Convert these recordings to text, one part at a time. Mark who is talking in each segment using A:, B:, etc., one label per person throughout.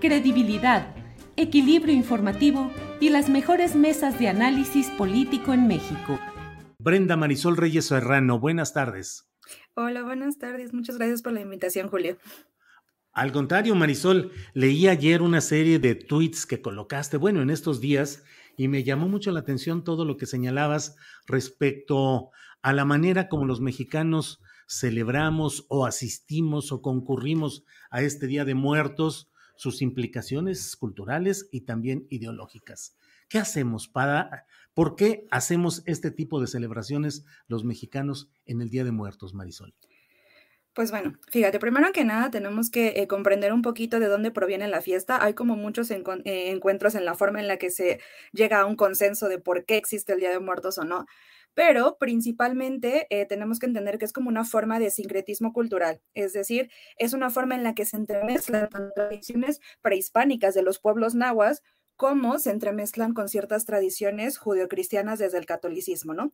A: credibilidad, equilibrio informativo y las mejores mesas de análisis político en México.
B: Brenda Marisol Reyes Serrano, buenas tardes.
C: Hola, buenas tardes. Muchas gracias por la invitación, Julio.
B: Al contrario, Marisol, leí ayer una serie de tweets que colocaste, bueno, en estos días, y me llamó mucho la atención todo lo que señalabas respecto a la manera como los mexicanos celebramos o asistimos o concurrimos a este Día de Muertos, sus implicaciones culturales y también ideológicas. ¿Qué hacemos para, por qué hacemos este tipo de celebraciones los mexicanos en el Día de Muertos, Marisol?
C: Pues bueno, fíjate, primero que nada tenemos que eh, comprender un poquito de dónde proviene la fiesta. Hay como muchos eh, encuentros en la forma en la que se llega a un consenso de por qué existe el Día de Muertos o no pero principalmente eh, tenemos que entender que es como una forma de sincretismo cultural, es decir, es una forma en la que se entremezclan tradiciones prehispánicas de los pueblos nahuas cómo se entremezclan con ciertas tradiciones judeocristianas desde el catolicismo, ¿no?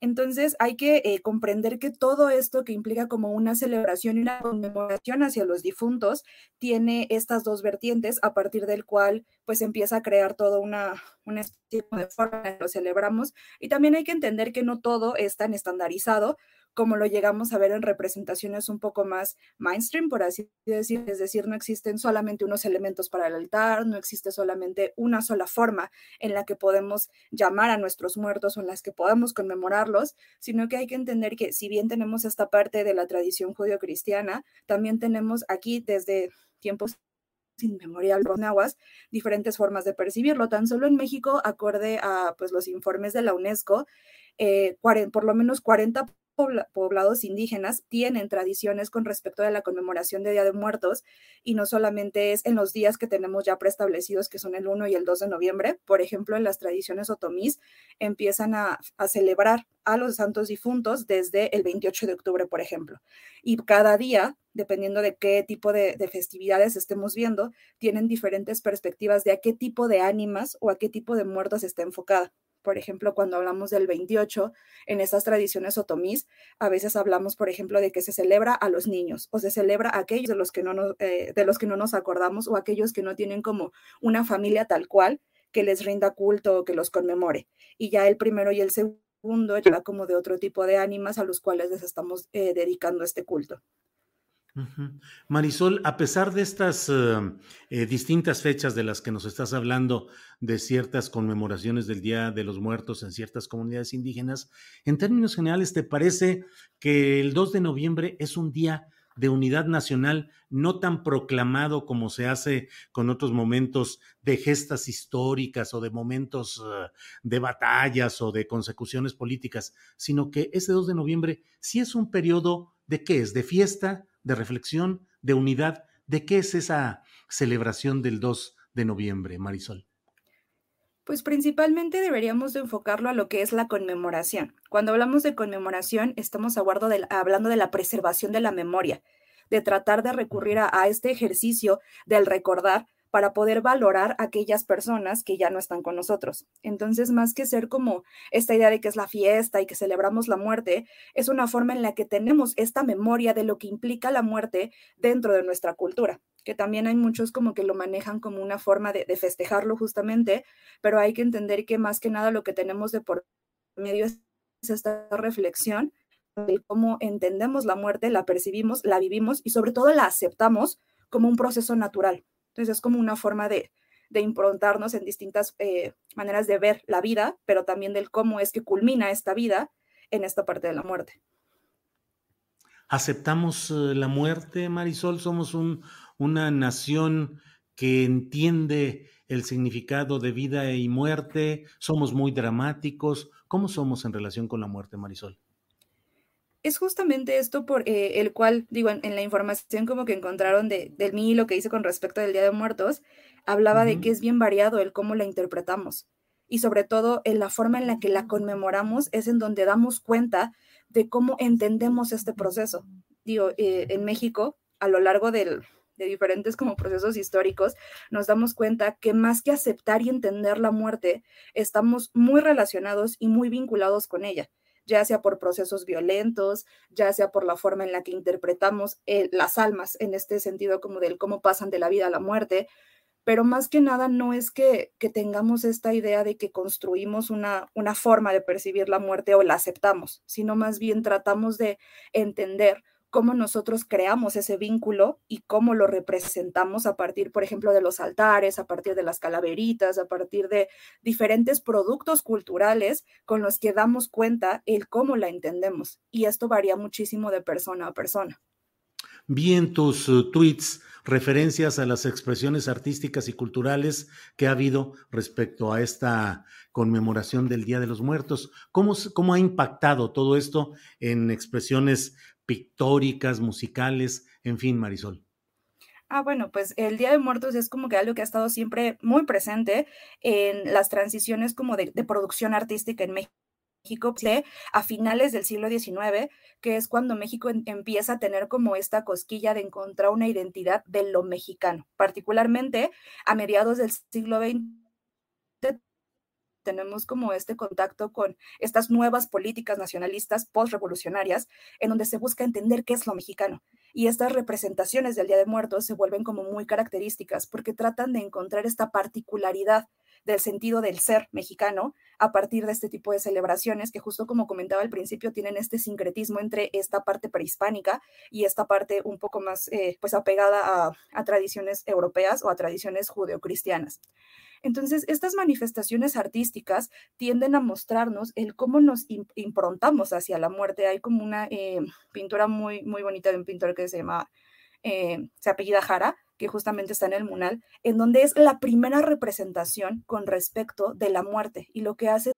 C: Entonces hay que eh, comprender que todo esto que implica como una celebración y una conmemoración hacia los difuntos tiene estas dos vertientes a partir del cual pues empieza a crear toda una, una especie de forma en lo celebramos y también hay que entender que no todo es tan estandarizado como lo llegamos a ver en representaciones un poco más mainstream, por así decir, es decir, no existen solamente unos elementos para el altar, no existe solamente una sola forma en la que podemos llamar a nuestros muertos o en las que podamos conmemorarlos, sino que hay que entender que si bien tenemos esta parte de la tradición judío-cristiana, también tenemos aquí desde tiempos inmemorial los nahuas, diferentes formas de percibirlo. Tan solo en México, acorde a pues, los informes de la UNESCO, eh, por lo menos 40 poblados indígenas tienen tradiciones con respecto a la conmemoración de Día de Muertos y no solamente es en los días que tenemos ya preestablecidos, que son el 1 y el 2 de noviembre. Por ejemplo, en las tradiciones otomís empiezan a, celebrar a los santos difuntos desde el 28 de octubre, por ejemplo. Y cada día, dependiendo de qué tipo de, de festividades estemos viendo, tienen diferentes perspectivas de a qué tipo de ánimas o a qué tipo de muertos está enfocada por ejemplo, cuando hablamos del 28, en esas tradiciones otomís, a veces hablamos, por ejemplo, de que se celebra a los niños o se celebra a aquellos de los que no nos, eh, de los que no nos acordamos o aquellos que no tienen como una familia tal cual que les rinda culto o que los conmemore. Y ya el primero y el segundo ya como de otro tipo de ánimas a los cuales les estamos eh, dedicando este culto.
B: Marisol, a pesar de estas eh, eh, distintas fechas de las que nos estás hablando, de ciertas conmemoraciones del Día de los Muertos en ciertas comunidades indígenas, en términos generales, ¿te parece que el 2 de noviembre es un día de unidad nacional no tan proclamado como se hace con otros momentos de gestas históricas o de momentos eh, de batallas o de consecuciones políticas, sino que ese 2 de noviembre sí es un periodo de qué es, de fiesta, de reflexión, de unidad. ¿De qué es esa celebración del 2 de noviembre, Marisol?
C: Pues principalmente deberíamos de enfocarlo a lo que es la conmemoración. Cuando hablamos de conmemoración, estamos hablando de la preservación de la memoria, de tratar de recurrir a este ejercicio del recordar para poder valorar aquellas personas que ya no están con nosotros. Entonces, más que ser como esta idea de que es la fiesta y que celebramos la muerte, es una forma en la que tenemos esta memoria de lo que implica la muerte dentro de nuestra cultura. que también hay muchos como que lo manejan como una forma de festejarlo justamente, pero hay que entender que más que nada lo que tenemos de por medio es esta reflexión de cómo entendemos la muerte, la percibimos, la vivimos y sobre todo la aceptamos como un proceso natural. Entonces es como una forma de, de improntarnos en distintas eh, maneras de ver la vida, pero también del cómo es que culmina esta vida en esta parte de la muerte.
B: ¿Aceptamos eh, la muerte, Marisol? ¿Somos un, una nación que entiende el significado de vida y muerte? ¿Somos muy dramáticos? ¿Cómo somos en relación con la muerte, Marisol?
C: Es justamente esto por eh, el cual, digo, en, la información como que encontraron de, del mí lo que hice con respecto del Día de Muertos, hablaba de que es bien variado el cómo la interpretamos. Y sobre todo en la forma en la que la conmemoramos es en donde damos cuenta de cómo entendemos este proceso. Digo, eh, en México, a lo largo del, de diferentes como procesos históricos, nos damos cuenta que más que aceptar y entender la muerte, estamos muy relacionados y muy vinculados con ella ya sea por procesos violentos, ya sea por la forma en la que interpretamos eh, las almas, en este sentido como del cómo pasan de la vida a la muerte, pero más que nada no es que, que tengamos esta idea de que construimos una, una forma de percibir la muerte o la aceptamos, sino más bien tratamos de entender cómo nosotros creamos ese vínculo y cómo lo representamos a partir, por ejemplo, de los altares, a partir de las calaveritas, a partir de diferentes productos culturales con los que damos cuenta el cómo la entendemos. Y esto varía muchísimo de persona a persona.
B: Vi en tus uh, tweets referencias a las expresiones artísticas y culturales que ha habido respecto a esta conmemoración del Día de los Muertos. ¿Cómo, cómo ha impactado todo esto en expresiones pictóricas, musicales, en fin, Marisol.
C: Ah, bueno, pues el Día de Muertos es como que algo que ha estado siempre muy presente en las transiciones como de, producción artística en México a finales del siglo XIX, que es cuando México empieza a tener como esta cosquilla de encontrar una identidad de lo mexicano, particularmente a mediados del siglo XX tenemos como este contacto con estas nuevas políticas nacionalistas postrevolucionarias en donde se busca entender qué es lo mexicano. Y estas representaciones del Día de Muertos se vuelven como muy características porque tratan de encontrar esta particularidad del sentido del ser mexicano a partir de este tipo de celebraciones que justo como comentaba al principio tienen este sincretismo entre esta parte prehispánica y esta parte un poco más eh, pues apegada a, a tradiciones europeas o a tradiciones judeocristianas. Entonces, estas manifestaciones artísticas tienden a mostrarnos el cómo nos improntamos hacia la muerte. Hay como una eh, pintura muy, muy bonita de un pintor que se llama, eh, se apellida Jara, que justamente está en el Munal, en donde es la primera representación con respecto de la muerte y lo que hace.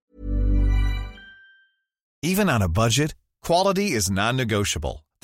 D: Even on a budget, quality is non-negotiable.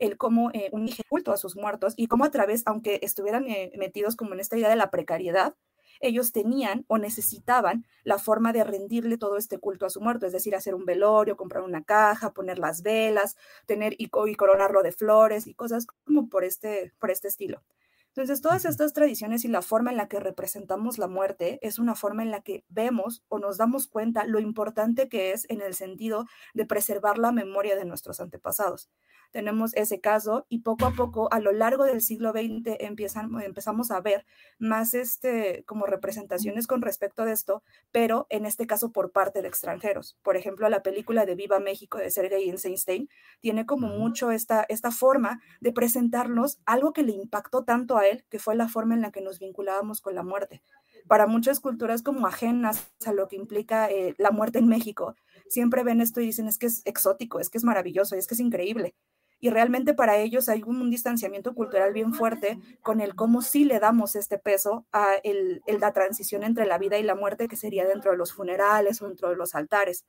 C: El cómo eh, un culto a sus muertos y cómo a través, aunque estuvieran eh, metidos como en esta idea de la precariedad, ellos tenían o necesitaban la forma de rendirle todo este culto a su muerto, es decir, hacer un velorio, comprar una caja, poner las velas, tener y, y coronarlo de flores y cosas como por este, por este estilo. Entonces, todas estas tradiciones y la forma en la que representamos la muerte es una forma en la que vemos o nos damos cuenta lo importante que es en el sentido de preservar la memoria de nuestros antepasados. Tenemos ese caso y poco a poco a lo largo del siglo XX empiezan, empezamos a ver más este, como representaciones con respecto a esto, pero en este caso por parte de extranjeros. Por ejemplo, la película de Viva México de Sergei Eisenstein tiene como mucho esta, esta forma de presentarnos algo que le impactó tanto a él, que fue la forma en la que nos vinculábamos con la muerte. Para muchas culturas como ajenas a lo que implica eh, la muerte en México, siempre ven esto y dicen es que es exótico, es que es maravilloso, es que es increíble. Y realmente para ellos hay un, distanciamiento cultural bien fuerte con el cómo sí le damos este peso a el, la transición entre la vida y la muerte, que sería dentro de los funerales o dentro de los altares.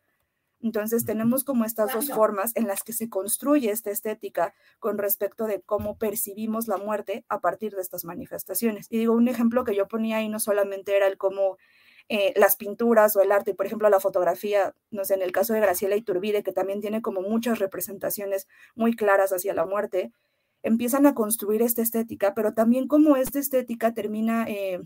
C: Entonces tenemos como estas dos formas en las que se construye esta estética con respecto de cómo percibimos la muerte a partir de estas manifestaciones. Y digo, un ejemplo que yo ponía ahí no solamente era el cómo eh, las pinturas o el arte, por ejemplo, la fotografía, no sé, en el caso de Graciela Iturbide, que también tiene como muchas representaciones muy claras hacia la muerte, empiezan a construir esta estética, pero también como esta estética termina, eh,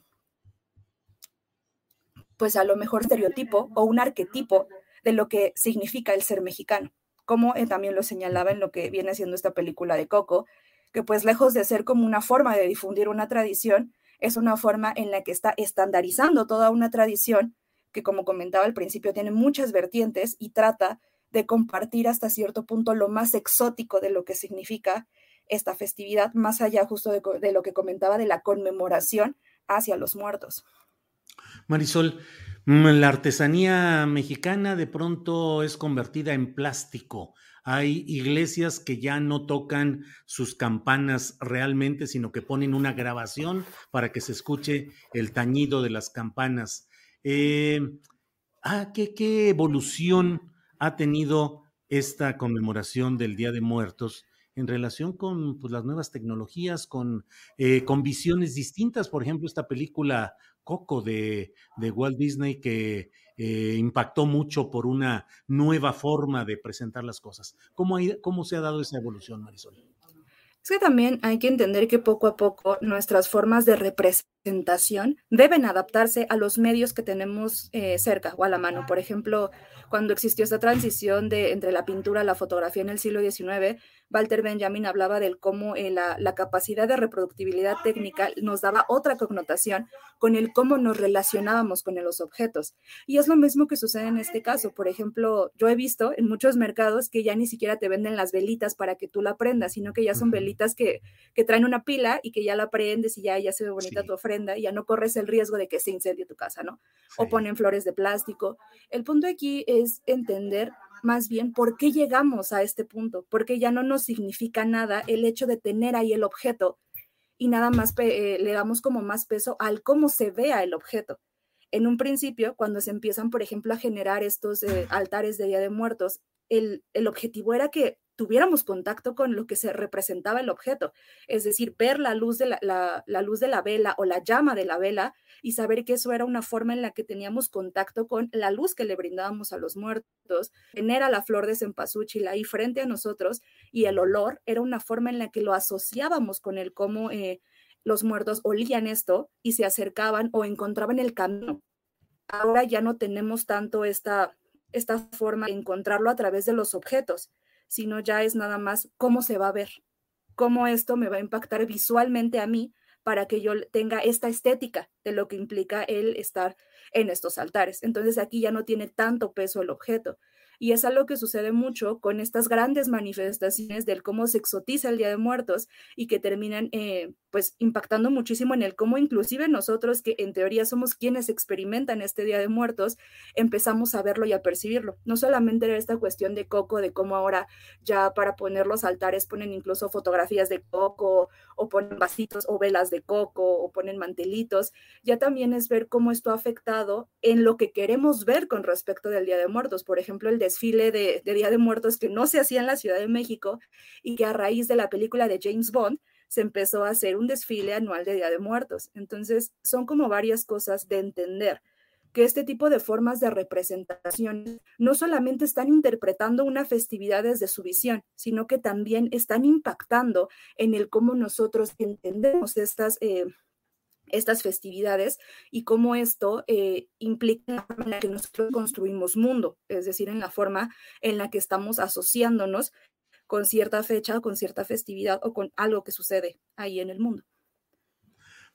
C: pues a lo mejor estereotipo o un arquetipo de lo que significa el ser mexicano, como eh, también lo señalaba en lo que viene siendo esta película de Coco, que pues lejos de ser como una forma de difundir una tradición, es una forma en la que está estandarizando toda una tradición que, como comentaba al principio, tiene muchas vertientes y trata de compartir hasta cierto punto lo más exótico de lo que significa esta festividad, más allá justo de, lo que comentaba de la conmemoración hacia los muertos.
B: Marisol, la artesanía mexicana de pronto es convertida en plástico. Hay iglesias que ya no tocan sus campanas realmente, sino que ponen una grabación para que se escuche el tañido de las campanas. Eh, ah, ¿qué, evolución ha tenido esta conmemoración del Día de Muertos? En relación con pues, las nuevas tecnologías, con, eh, con visiones distintas. Por ejemplo, esta película Coco de, de Walt Disney que eh, impactó mucho por una nueva forma de presentar las cosas. ¿Cómo, ¿Cómo se ha dado esa evolución, Marisol?
C: Es que también hay que entender que poco a poco nuestras formas de representación deben adaptarse a los medios que tenemos eh, cerca o a la mano. Por ejemplo, cuando existió esta transición de, entre la pintura y la fotografía en el siglo XIX, Walter Benjamin hablaba del cómo eh, la, la, capacidad de reproductibilidad técnica nos daba otra connotación con el cómo nos relacionábamos con los objetos. Y es lo mismo que sucede en este caso. Por ejemplo, yo he visto en muchos mercados que ya ni siquiera te venden las velitas para que tú la prendas, sino que ya son velitas que, que traen una pila y que ya la prendes y ya, ya se ve bonita tu ofrenda y ya no corres el riesgo de que se incendie tu casa, ¿no? O ponen flores de plástico. El punto aquí es entender más bien por qué llegamos a este punto, porque ya no nos significa nada el hecho de tener ahí el objeto y nada más eh, le damos como más peso al cómo se vea el objeto. En un principio, cuando se empiezan, por ejemplo, a generar estos eh, altares de Día de Muertos, el, el objetivo era que tuviéramos contacto con lo que se representaba el objeto, es decir, ver la luz de la, luz de la vela o la llama de la vela y saber que eso era una forma en la que teníamos contacto con la luz que le brindábamos a los muertos, tener a la flor de cempasúchil ahí frente a nosotros y el olor era una forma en la que lo asociábamos con el cómo eh, los muertos olían esto y se acercaban o encontraban el camino. Ahora ya no tenemos tanto esta, esta forma de encontrarlo a través de los objetos, sino ya es nada más cómo se va a ver, cómo esto me va a impactar visualmente a mí para que yo tenga esta estética de lo que implica el estar en estos altares. Entonces aquí ya no tiene tanto peso el objeto, y es algo que sucede mucho con estas grandes manifestaciones del cómo se exotiza el Día de Muertos y que terminan eh, pues impactando muchísimo en el cómo inclusive nosotros que en teoría somos quienes experimentan este Día de Muertos, empezamos a verlo y a percibirlo. No solamente era esta cuestión de coco, de cómo ahora ya para poner los altares ponen incluso fotografías de coco o ponen vasitos o velas de coco o ponen mantelitos, ya también es ver cómo esto ha afectado en lo que queremos ver con respecto del Día de Muertos. Por ejemplo, el desfile de, Día de Muertos que no se hacía en la Ciudad de México y que a raíz de la película de James Bond se empezó a hacer un desfile anual de Día de Muertos. Entonces, son como varias cosas de entender que este tipo de formas de representación no solamente están interpretando una festividad desde su visión, sino que también están impactando en el cómo nosotros entendemos estas, eh, estas festividades y cómo esto eh, implica la forma en la que nosotros construimos mundo, es decir, en la forma en la que estamos asociándonos con cierta fecha o con cierta festividad o con algo que sucede ahí en el mundo.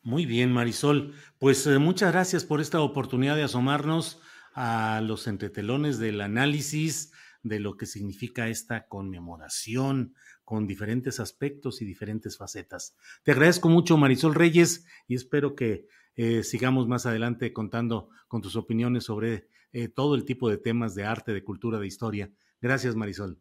B: Muy bien, Marisol. Pues eh, muchas gracias por esta oportunidad de asomarnos a los entretelones del análisis de lo que significa esta conmemoración con diferentes aspectos y diferentes facetas. Te agradezco mucho, Marisol Reyes, y espero que eh, sigamos más adelante contando con tus opiniones sobre eh, todo el tipo de temas de arte, de cultura, de historia. Gracias, Marisol.